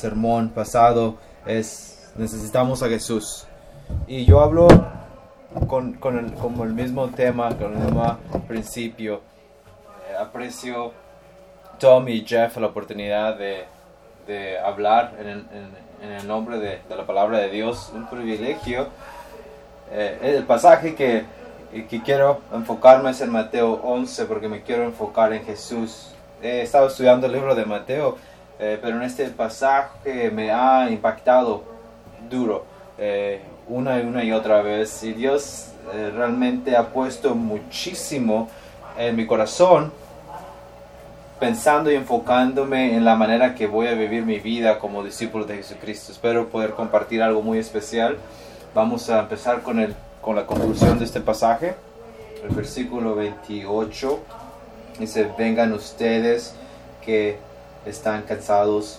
sermón pasado es necesitamos a Jesús. Y yo hablo con, con el, como el mismo tema, con el mismo principio. Eh, aprecio Tom y Jeff la oportunidad de, de hablar en, en, en el nombre de, de, la palabra de Dios, un privilegio. Eh, el pasaje que, que quiero enfocarme es en Mateo 11 porque me quiero enfocar en Jesús. He estado estudiando el libro de Mateo, eh, pero en este pasaje me ha impactado duro. Eh, una y una otra vez. Y Dios eh, realmente ha puesto muchísimo en mi corazón pensando y enfocándome en la manera que voy a vivir mi vida como discípulo de Jesucristo. Espero poder compartir algo muy especial. Vamos a empezar con, el, con la conclusión de este pasaje. El versículo 28 dice, vengan ustedes que están cansados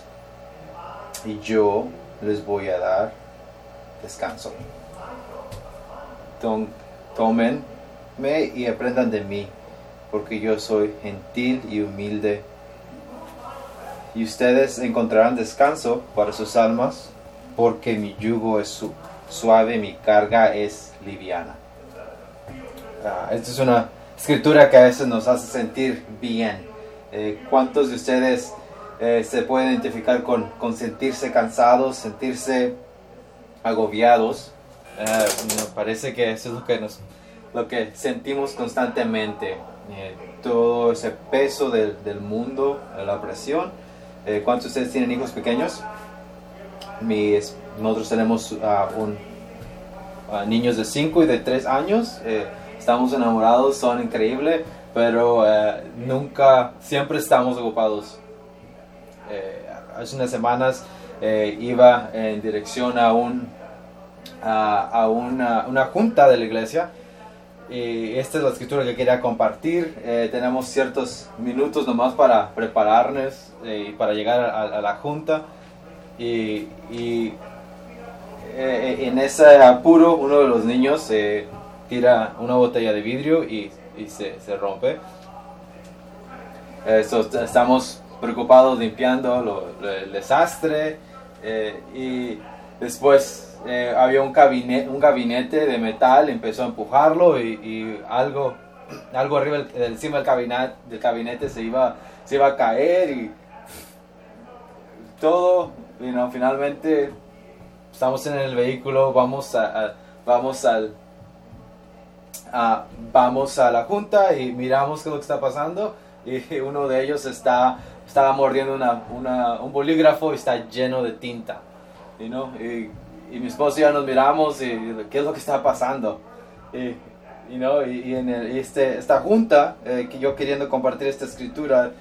y yo les voy a dar descanso. Tómenme y aprendan de mí, porque yo soy gentil y humilde. Y ustedes encontrarán descanso para sus almas, porque mi yugo es su suave, mi carga es liviana. Ah, esta es una escritura que a veces nos hace sentir bien. Eh, ¿Cuántos de ustedes eh, se pueden identificar con, sentirse cansados, sentirse agobiados. Me parece que eso es lo que, nos, lo que sentimos constantemente. Eh, todo ese peso del, del, mundo, la presión. Eh, ¿Cuántos de ustedes tienen hijos pequeños? Mis, nosotros tenemos uh, un, uh, niños de 5 y de 3 años. Eh, estamos enamorados, son increíbles, pero nunca, siempre estamos ocupados. Hace unas semanas eh, iba en dirección a, un, a, una, una, junta de la iglesia. Y esta es la escritura que quería compartir. Eh, tenemos ciertos minutos nomás para prepararnos eh, y para llegar a, la junta. Y, eh, en ese apuro uno de los niños tira una botella de vidrio y, y se, se, rompe. estamos preocupados limpiando el desastre eh, y después eh, había un gabinete, un gabinete de metal, empezó a empujarlo y, algo, algo arriba encima del gabinete, del gabinete se iba, se iba a caer y todo, y finalmente estamos en el vehículo, vamos a, a vamos al a, vamos a la junta y miramos qué es lo que está pasando y uno de ellos está estaba mordiendo una, una, un bolígrafo y está lleno de tinta. You know? y, y, mi esposo y yo nos miramos y qué es lo que está pasando. Y, you know? y, y en el, este, esta junta, eh, que yo queriendo compartir esta escritura,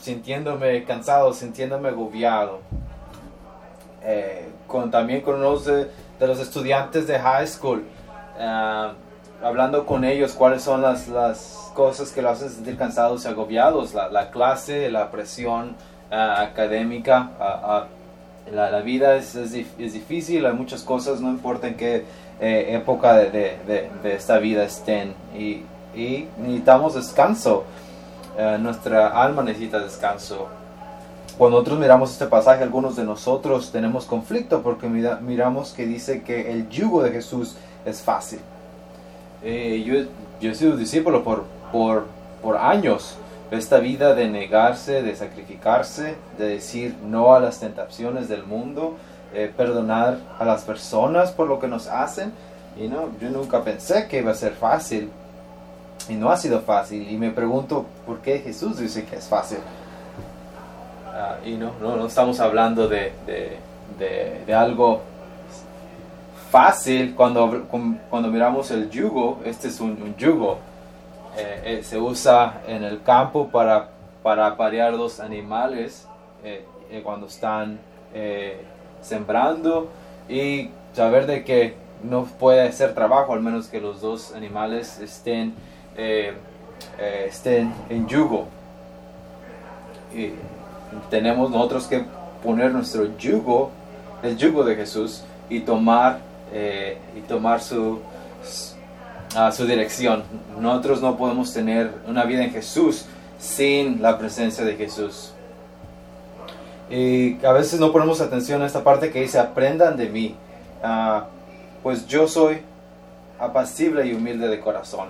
sintiéndome cansado, sintiéndome agobiado. Eh, con, también con unos de, de, los estudiantes de high school, uh, hablando con ellos cuáles son las, las cosas que lo hacen sentir cansados y agobiados, la, la clase, la presión uh, académica, la, la, vida es, es, es, difícil, hay muchas cosas, no importa en qué eh, época de, de, de, de, esta vida estén, y, y necesitamos descanso, nuestra alma necesita descanso. Cuando nosotros miramos este pasaje, algunos de nosotros tenemos conflicto porque mira, miramos que dice que el yugo de Jesús es fácil. Eh, yo, yo he sido discípulo por, por, por años. Esta vida de negarse, de sacrificarse, de decir no a las tentaciones del mundo, eh, perdonar a las personas por lo que nos hacen. Y no, yo nunca pensé que iba a ser fácil. Y no ha sido fácil. Y me pregunto por qué Jesús dice que es fácil. Uh, y no, no, no, estamos hablando de, de, de, de algo fácil cuando, cuando miramos el yugo, este es un, yugo, eh, eh, se usa en el campo para, para aparear los animales eh, cuando están sembrando y saber de que no puede hacer trabajo al menos que los dos animales estén, estén en yugo. Y tenemos nosotros que poner nuestro yugo, el yugo de Jesús, y tomar eh, y tomar su, uh, su dirección. Nosotros no podemos tener una vida en Jesús sin la presencia de Jesús. Y a veces no ponemos atención a esta parte que dice, aprendan de mí, ah, pues yo soy apacible y humilde de corazón.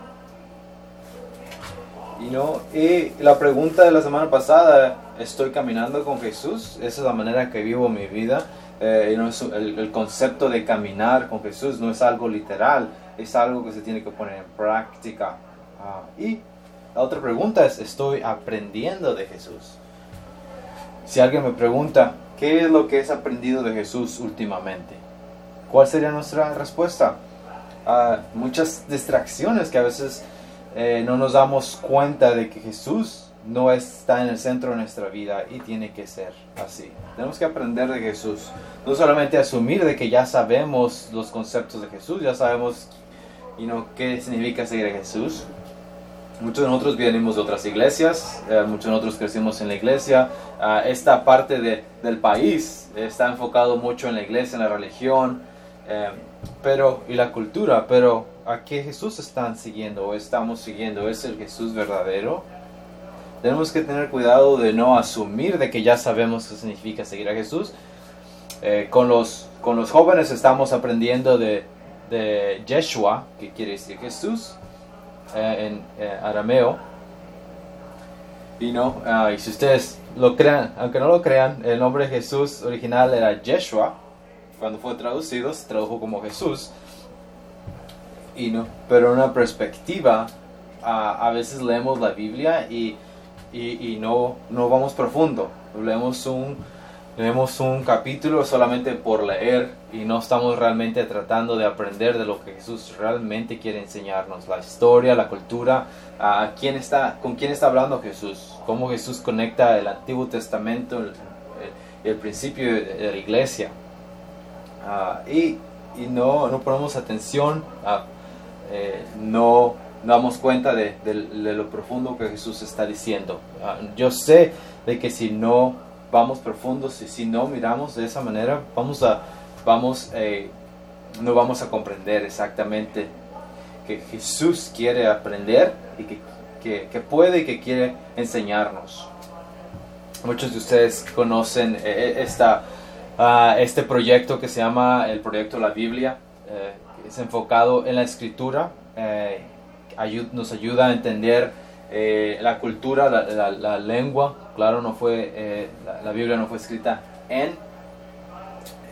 Y, no, y la pregunta de la semana pasada, ¿estoy caminando con Jesús? Esa es la manera que vivo mi vida. Eh, no es el, concepto de caminar con Jesús no es algo literal, es algo que se tiene que poner en práctica. Ah, y la otra pregunta es, ¿estoy aprendiendo de Jesús? Si alguien me pregunta, ¿qué es lo que has aprendido de Jesús últimamente? ¿Cuál sería nuestra respuesta? Ah, muchas distracciones que a veces eh, no nos damos cuenta de que Jesús no está en el centro de nuestra vida y tiene que ser así. Tenemos que aprender de Jesús. No solamente asumir de que ya sabemos los conceptos de Jesús, ya sabemos y no qué significa seguir a Jesús. Muchos de nosotros venimos de otras iglesias, eh, muchos de nosotros crecimos en la iglesia. Ah, esta parte de, del país está enfocado mucho en la iglesia, en la religión, eh, pero y la cultura. Pero ¿a qué Jesús están siguiendo o estamos siguiendo? ¿Es el Jesús verdadero? Tenemos que tener cuidado de no asumir de que ya sabemos qué significa seguir a Jesús. Eh, con, los, con los jóvenes estamos aprendiendo de, de Yeshua, que quiere decir Jesús, eh, en eh, arameo. Y no, ah, y si ustedes lo crean, aunque no lo crean, el nombre de Jesús original era Yeshua. Cuando fue traducido, se tradujo como Jesús. Y no, pero una perspectiva, ah, a veces leemos la Biblia y y, no, no vamos profundo. Leemos un, leemos un capítulo solamente por leer y no estamos realmente tratando de aprender de lo que Jesús realmente quiere enseñarnos. La historia, la cultura, a quién está, con quién está hablando Jesús, cómo Jesús conecta el Antiguo Testamento, el, el, principio de, la iglesia. Ah, y, y no, no ponemos atención, a, eh, no damos cuenta de, lo profundo que Jesús está diciendo. Ah, yo sé de que si no vamos profundos y si no miramos de esa manera, vamos a, vamos, eh, no vamos a comprender exactamente que Jesús quiere aprender y que, que, puede y que quiere enseñarnos. Muchos de ustedes conocen eh, eh, esta, ah, este proyecto que se llama el proyecto La Biblia. es enfocado en la escritura nos ayuda a entender eh, la cultura, la, lengua. Claro, no fue, eh, la, Biblia no fue escrita en,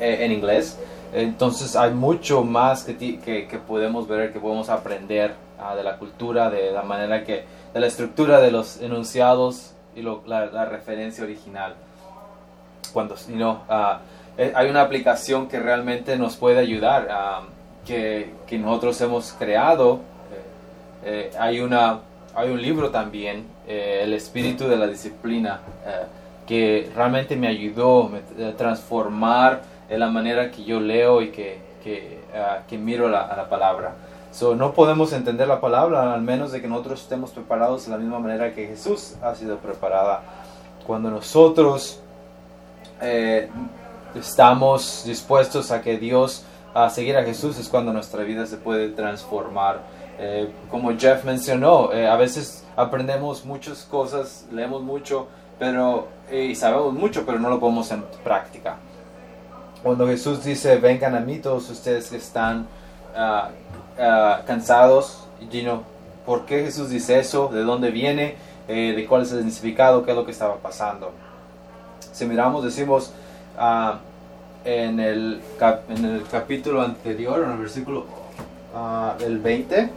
eh, en inglés. Entonces hay mucho más que, que, podemos ver, que podemos aprender ah, de la cultura, de la manera que, de la estructura de los enunciados y la, referencia original. Cuando, si no hay una aplicación que realmente nos puede ayudar, ah, que, que nosotros hemos creado eh, hay, una, hay un libro también, eh, El espíritu de la disciplina, eh, que realmente me ayudó a transformar la manera que yo leo y que, que, que miro la, a la palabra. So, no podemos entender la palabra al menos de que nosotros estemos preparados de la misma manera que Jesús ha sido preparada. Cuando nosotros estamos dispuestos a que Dios, a seguir a Jesús, es cuando nuestra vida se puede transformar. Eh, como Jeff mencionó, eh, a veces aprendemos muchas cosas, leemos mucho, pero y sabemos mucho, pero no lo ponemos en práctica. Cuando Jesús dice, vengan a mí todos ustedes que están ah, ah, cansados, y you ¿por qué Jesús dice eso? ¿De dónde viene? Eh, ¿De cuál es el significado? ¿Qué es lo que estaba pasando? Si miramos, decimos ah, en, el en el capítulo anterior, en el versículo el 20,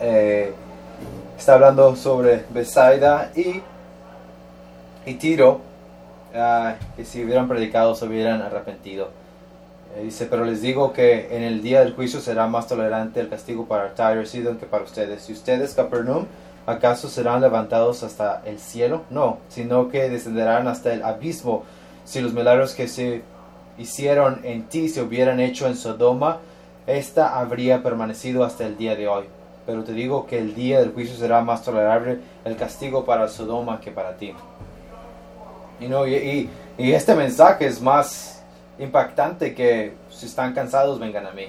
eh, está hablando sobre Besaida y, y Tiro, ah, que si hubieran predicado se hubieran arrepentido. Eh, dice, pero les digo que en el día del juicio será más tolerante el castigo para Tyre Sidon que para ustedes. ¿Y ustedes, Capernaum, acaso serán levantados hasta el cielo? No, sino que descenderán hasta el abismo. Si los milagros que se hicieron en ti se hubieran hecho en Sodoma, esta habría permanecido hasta el día de hoy pero te digo que el día del juicio será más tolerable el castigo para Sodoma que para ti. y, y, y, este mensaje es más impactante que si están cansados vengan a mí.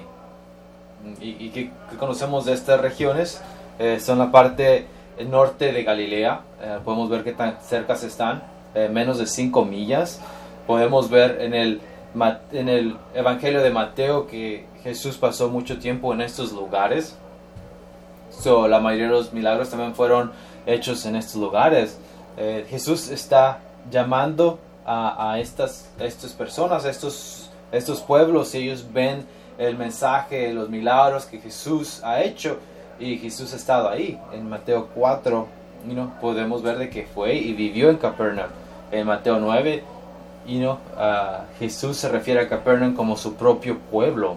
Y, que, conocemos de estas regiones eh, son la parte norte de Galilea. Eh, podemos ver que tan cerca están. eh, menos de 5 millas. Podemos ver en el, en el Evangelio de Mateo que Jesús pasó mucho tiempo en estos lugares. So, la mayoría de los milagros también fueron hechos en estos lugares. Eh, Jesús está llamando a, a estas, estas personas, a estos, estos pueblos, y ellos ven el mensaje, los milagros que Jesús ha hecho y Jesús ha estado ahí. En Mateo 4 you podemos ver de que fue y vivió en Capernaum. En Mateo 9 you Jesús se refiere a Capernaum como su propio pueblo.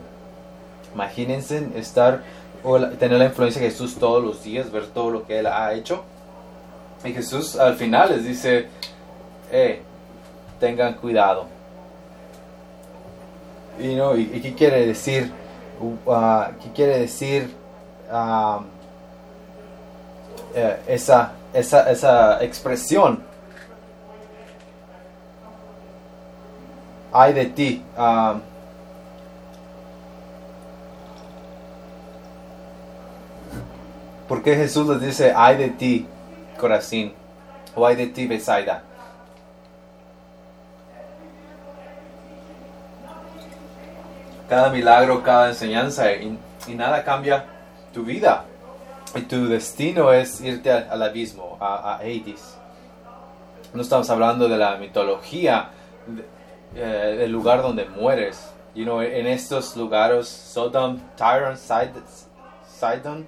Imagínense estar o tener la influencia de Jesús todos los días, ver todo lo que Él ha hecho. Y Jesús al final les dice, eh, tengan cuidado. y, qué quiere decir? Uh, ¿Qué quiere decir um, eh, esa, esa, esa expresión? Ay de ti. Um, ¿Por qué Jesús les dice, ay de ti, Corazín? O ay de ti, Besaida? Cada milagro, cada enseñanza y, nada cambia tu vida. Y tu destino es irte al, abismo, a, Hades. No estamos hablando de la mitología eh, del lugar donde mueres. You know, en estos lugares, Sodom, Tyron, Sidon,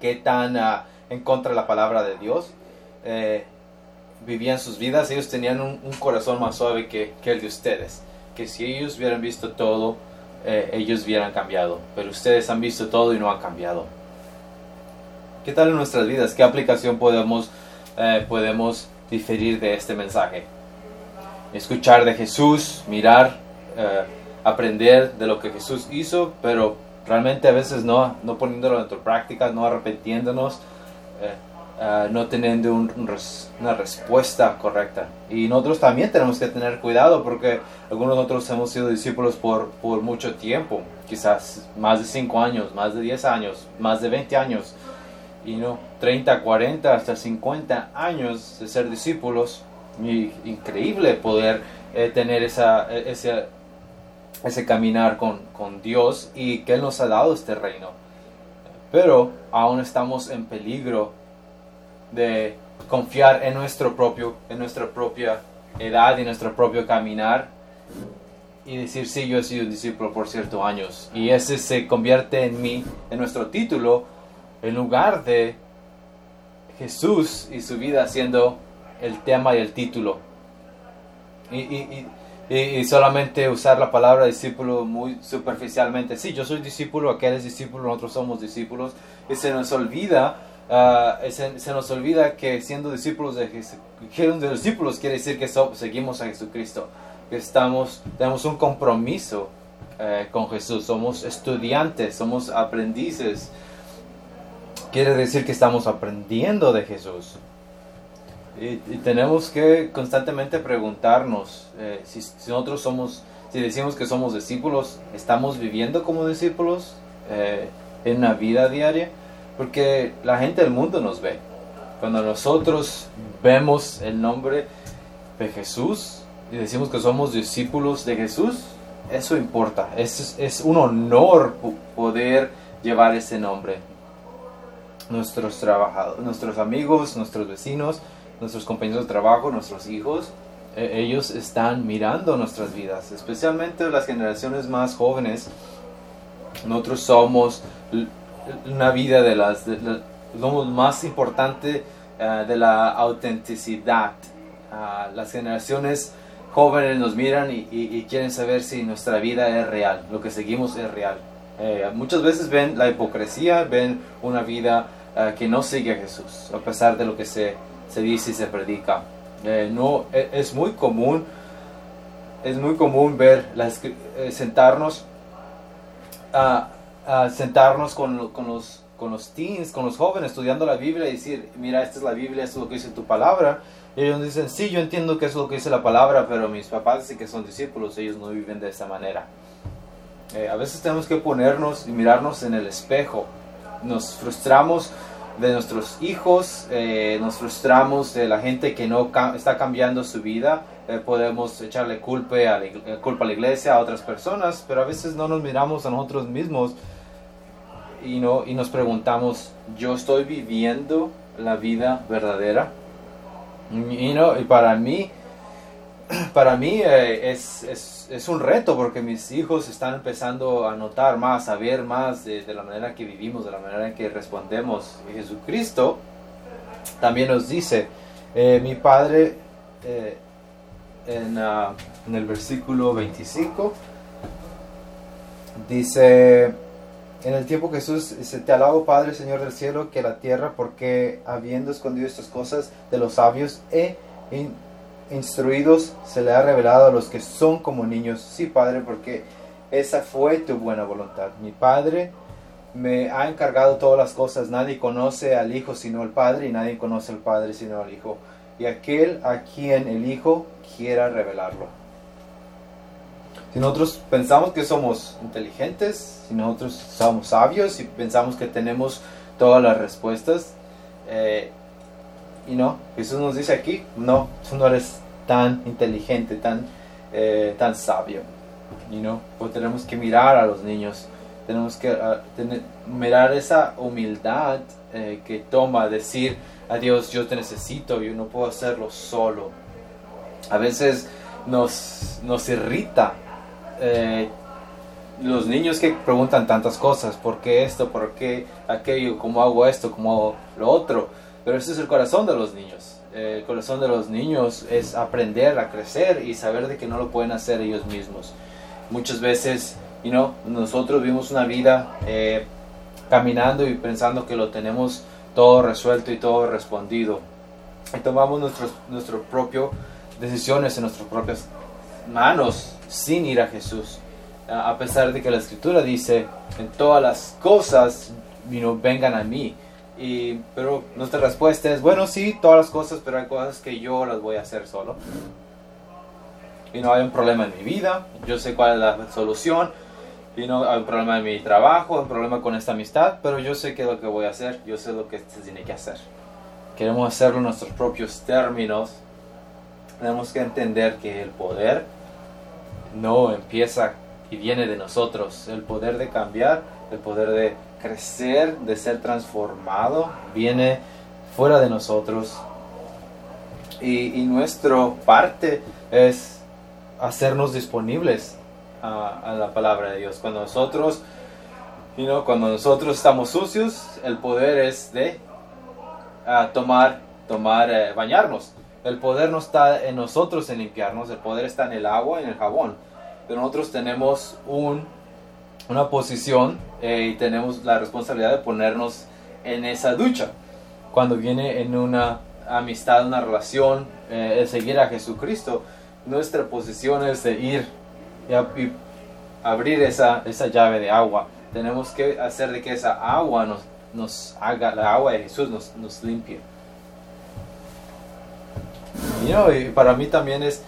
qué tan ah, en contra de la palabra de Dios eh, vivían sus vidas. Ellos tenían un, corazón más suave que, el de ustedes. Que si ellos hubieran visto todo, eh, ellos hubieran cambiado. Pero ustedes han visto todo y no han cambiado. ¿Qué tal en nuestras vidas? ¿Qué aplicación podemos, eh, podemos diferir de este mensaje? Escuchar de Jesús, mirar, aprender de lo que Jesús hizo, pero realmente a veces no, no poniéndolo en práctica, no arrepentiéndonos, eh, eh, no teniendo una respuesta correcta. Y nosotros también tenemos que tener cuidado porque algunos de nosotros hemos sido discípulos por, por mucho tiempo, quizás más de 5 años, más de 10 años, más de 20 años, y no 30, 40, hasta 50 años de ser discípulos. Y increíble poder eh, tener esa, esa ese caminar con, Dios y que Él nos ha dado este reino. Pero aún estamos en peligro de confiar en nuestro propio, en nuestra propia edad y nuestro propio caminar y decir sí yo he sido discípulo por ciertos años y ese se convierte en mí en nuestro título en lugar de Jesús y su vida siendo el tema y el título y y, solamente usar la palabra discípulo muy superficialmente. Sí, yo soy discípulo, aquel es discípulo, nosotros somos discípulos. Y se nos olvida, uh, se, nos olvida que siendo discípulos de, de discípulos quiere decir que seguimos a Jesucristo. Que estamos, tenemos un compromiso uh, con Jesús. Somos estudiantes, somos aprendices. Quiere decir que estamos aprendiendo de Jesús. Y, tenemos que constantemente preguntarnos eh, si, nosotros somos, si decimos que somos discípulos, ¿estamos viviendo como discípulos eh, en una vida diaria? Porque la gente del mundo nos ve. Cuando nosotros vemos el nombre de Jesús y decimos que somos discípulos de Jesús, eso importa. Es, es un honor poder llevar ese nombre. Nuestros trabajadores, nuestros amigos, nuestros vecinos, nuestros compañeros de trabajo, nuestros hijos, eh, ellos están mirando nuestras vidas, especialmente las generaciones más jóvenes. Nosotros somos una vida de las, somos más importante eh, de la autenticidad. Ah, las generaciones jóvenes nos miran y, quieren saber si nuestra vida es real, lo que seguimos es real. Eh, muchas veces ven la hipocresía, ven una vida que no sigue a Jesús, a pesar de lo que se se dice y se predica. Eh, no, e, es muy común, es muy común ver, eh, sentarnos, a, sentarnos con, con, los, con los teens, con los jóvenes, estudiando la Biblia y decir, mira, esta es la Biblia, esto es lo que dice tu palabra. Y ellos dicen, sí, yo entiendo que es lo que dice la palabra, pero mis papás dicen que son discípulos, ellos no viven de esta manera. Eh, a veces tenemos que ponernos y mirarnos en el espejo. Nos frustramos de nuestros hijos, eh, nos frustramos de la gente que no está cambiando su vida, eh, podemos echarle culpa a, la, culpa a la iglesia, a otras personas, pero a veces no nos miramos a nosotros mismos y, no, y nos preguntamos, ¿yo estoy viviendo la vida verdadera? Y, no, y para mí, para mí eh, es, es, un reto porque mis hijos están empezando a notar más, a ver más de, la manera que vivimos, de la manera que respondemos. Y Jesucristo también nos dice, mi Padre en, ah, en el versículo 25. Dice, en el tiempo Jesús dice, te alabo Padre, Señor del cielo, que la tierra, porque habiendo escondido estas cosas de los sabios e instruidos, se le ha revelado a los que son como niños. Sí, Padre, porque esa fue tu buena voluntad. Mi Padre me ha encargado todas las cosas. Nadie conoce al Hijo sino el Padre, y nadie conoce al Padre sino al Hijo. Y aquel a quien el Hijo quiera revelarlo. Si nosotros pensamos que somos inteligentes, si nosotros somos sabios y pensamos que tenemos todas las respuestas, eh, y no, Jesús nos dice aquí, no, tú no eres tan inteligente, tan, eh, tan sabio. Y no, pues tenemos que mirar a los niños, tenemos que ah, mirar esa humildad eh, que toma decir a Dios, yo te necesito, yo no puedo hacerlo solo a veces nos, nos irrita eh, los niños que preguntan tantas cosas, ¿por qué esto? ¿Por qué aquello? ¿Cómo hago esto? ¿Cómo hago lo otro? Pero ese es el corazón de los niños. el corazón de los niños es aprender a crecer y saber de que no lo pueden hacer ellos mismos. Muchas veces, you nosotros vivimos una vida eh, caminando y pensando que lo tenemos todo resuelto y todo respondido. Y tomamos nuestro, nuestro propio decisiones en nuestras propias manos sin ir a Jesús. A pesar de que la escritura dice, en todas las cosas vino vengan a mí. Y, pero nuestra respuesta es, bueno, sí, todas las cosas, pero hay cosas que yo las voy a hacer solo. Y no hay un problema en mi vida, yo sé cuál es la solución. Y no hay un problema en mi trabajo, un problema con esta amistad, pero yo sé qué es lo que voy a hacer, yo sé lo que se tiene que hacer. Queremos hacerlo en nuestros propios términos tenemos que entender que el poder no empieza y viene de nosotros. El poder de cambiar, el poder de crecer, de ser transformado, viene fuera de nosotros. Y, nuestra parte es hacernos disponibles a, la palabra de Dios. Cuando nosotros, cuando nosotros estamos sucios, el poder es de ah, tomar, tomar, eh, bañarnos. El poder no está en nosotros en limpiarnos, el poder está en el agua, en el jabón. Pero nosotros tenemos un, una posición eh, y tenemos la responsabilidad de ponernos en esa ducha. Cuando viene en una amistad, una relación, eh, de seguir a Jesucristo, nuestra posición es de ir y, abrir esa, esa llave de agua. Tenemos que hacer de que esa agua nos, nos haga, la agua de Jesús nos, nos limpie y para mí también es,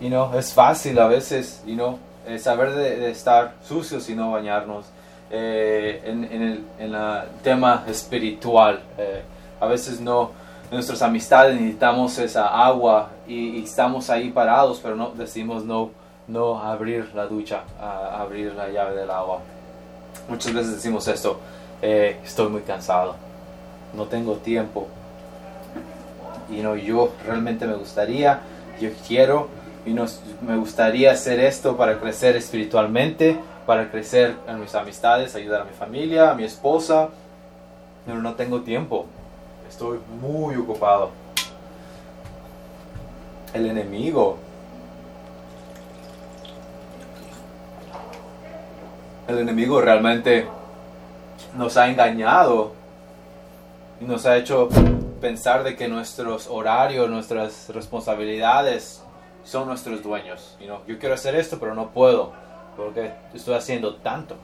you know, es fácil a veces, you know, eh, saber de, estar sucios y no bañarnos. Eh, en, el, en el tema espiritual, eh, a veces no, nuestras amistades necesitamos esa agua y, estamos ahí parados, pero no decimos no, no abrir la ducha, abrir la llave del agua. Muchas veces decimos esto, estoy muy cansado, no tengo tiempo, y no, yo realmente me gustaría, yo quiero, y no, me gustaría hacer esto para crecer espiritualmente, para crecer en mis amistades, ayudar a mi familia, a mi esposa, pero no tengo tiempo, estoy muy ocupado. El enemigo el enemigo realmente nos ha engañado y nos ha hecho pensar de que nuestros horarios, nuestras responsabilidades son nuestros dueños. You yo quiero hacer esto, pero no puedo, porque estoy haciendo tanto.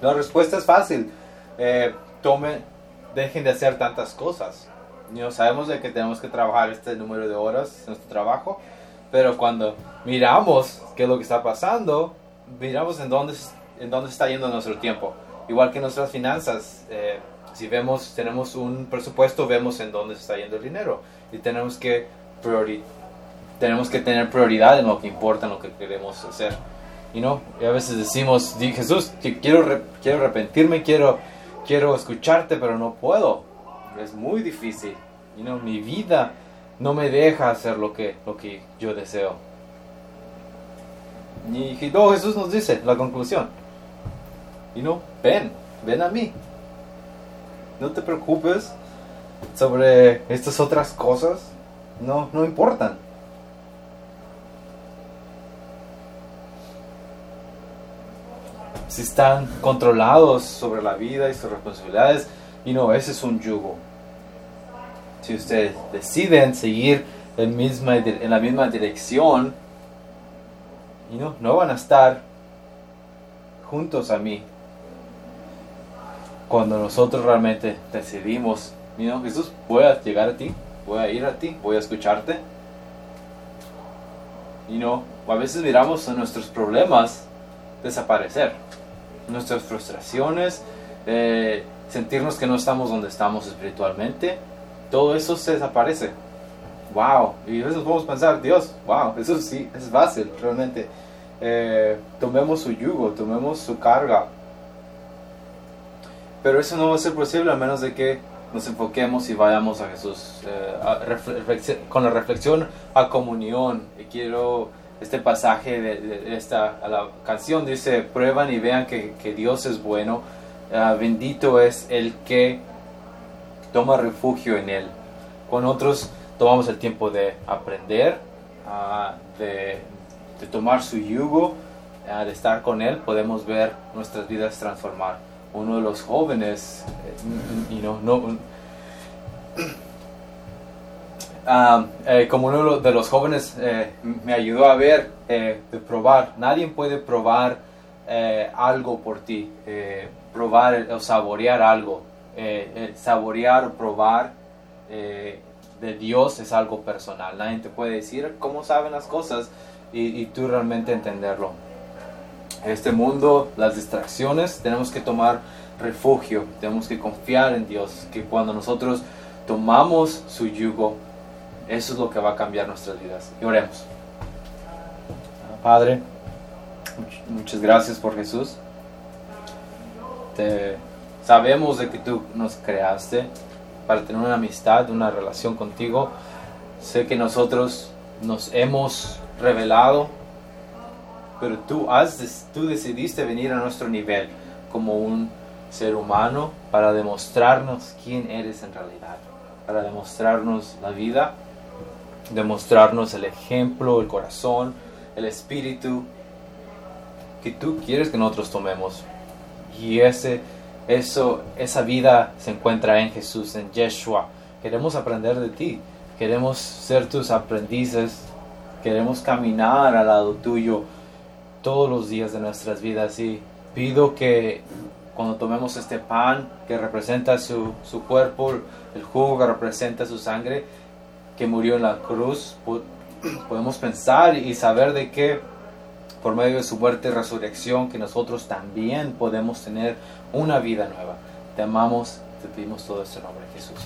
La respuesta es fácil. Eh, tome, dejen de hacer tantas cosas. You sabemos de que tenemos que trabajar este número de horas en nuestro trabajo, pero cuando miramos qué es lo que está pasando, miramos en dónde, en dónde está yendo nuestro tiempo. Igual que nuestras finanzas. Eh, Si vemos, tenemos un presupuesto, vemos en dónde se está yendo el dinero. Y tenemos que, priori tenemos que tener prioridad en lo que importa, en lo que queremos hacer. Y no, y a veces decimos, Jesús, quiero, quiero arrepentirme, quiero, quiero escucharte, pero no puedo. Es muy difícil. Y no, mi vida no me deja hacer lo que, lo que yo deseo. Y Jesús nos dice la conclusión. Y no, ven, ven a mí. No te preocupes sobre estas otras cosas. No, no importan. Si están controlados sobre la vida y sus responsabilidades, y no, ese es un yugo. Si ustedes deciden seguir en, la misma dirección, y no, no van a estar juntos a mí. Cuando nosotros realmente decidimos, no, Jesús, voy a llegar a ti, voy a ir a ti, voy a escucharte. Y no, a veces miramos a nuestros problemas desaparecer, nuestras frustraciones, eh, sentirnos que no estamos donde estamos espiritualmente, todo eso se desaparece wow. Y a veces podemos pensar, Dios, wow, eso sí, es fácil, realmente. Eh, tomemos su yugo, tomemos su carga. Pero eso no va a ser posible a menos de que nos enfoquemos y vayamos a Jesús. Eh, con la reflexión a comunión. Y quiero este pasaje de, esta la canción dice, prueban y vean que, que Dios es bueno. Ah, bendito es el que toma refugio en Él. Con otros tomamos el tiempo de aprender, ah, de, tomar su yugo, ah, de estar con Él, podemos ver nuestras vidas transformar. Uno de los jóvenes, eh, no, no ah, eh, como uno de los jóvenes eh, me ayudó a ver, de probar, nadie puede probar algo por ti, probar o saborear algo, saborear o probar de Dios es algo personal. Nadie te puede decir cómo saben las cosas y, tú realmente entenderlo. Este mundo, las distracciones, tenemos que tomar refugio, tenemos que confiar en Dios, que cuando nosotros tomamos su yugo, eso es lo que va a cambiar nuestras vidas. Y oremos. Padre, muchas gracias por Jesús. Te, sabemos de que tú nos creaste, para tener una amistad, una relación contigo. Sé que nosotros nos hemos revelado, pero tú, has, tú decidiste venir a nuestro nivel como un ser humano para demostrarnos quién eres en realidad, para demostrarnos la vida, demostrarnos el ejemplo, el corazón, el espíritu que tú quieres que nosotros tomemos. Y ese eso, esa vida se encuentra en Jesús, en Yeshua. Queremos aprender de ti. Queremos ser tus aprendices. Queremos caminar al lado tuyo todos los días de nuestras vidas. Y pido que cuando tomemos este pan que representa su, su cuerpo, el jugo que representa su sangre, que murió en la cruz, podemos pensar y saber de que por medio de su muerte y resurrección, que nosotros también podemos tener una vida nueva. Te amamos, te pedimos todo este nombre, Jesús.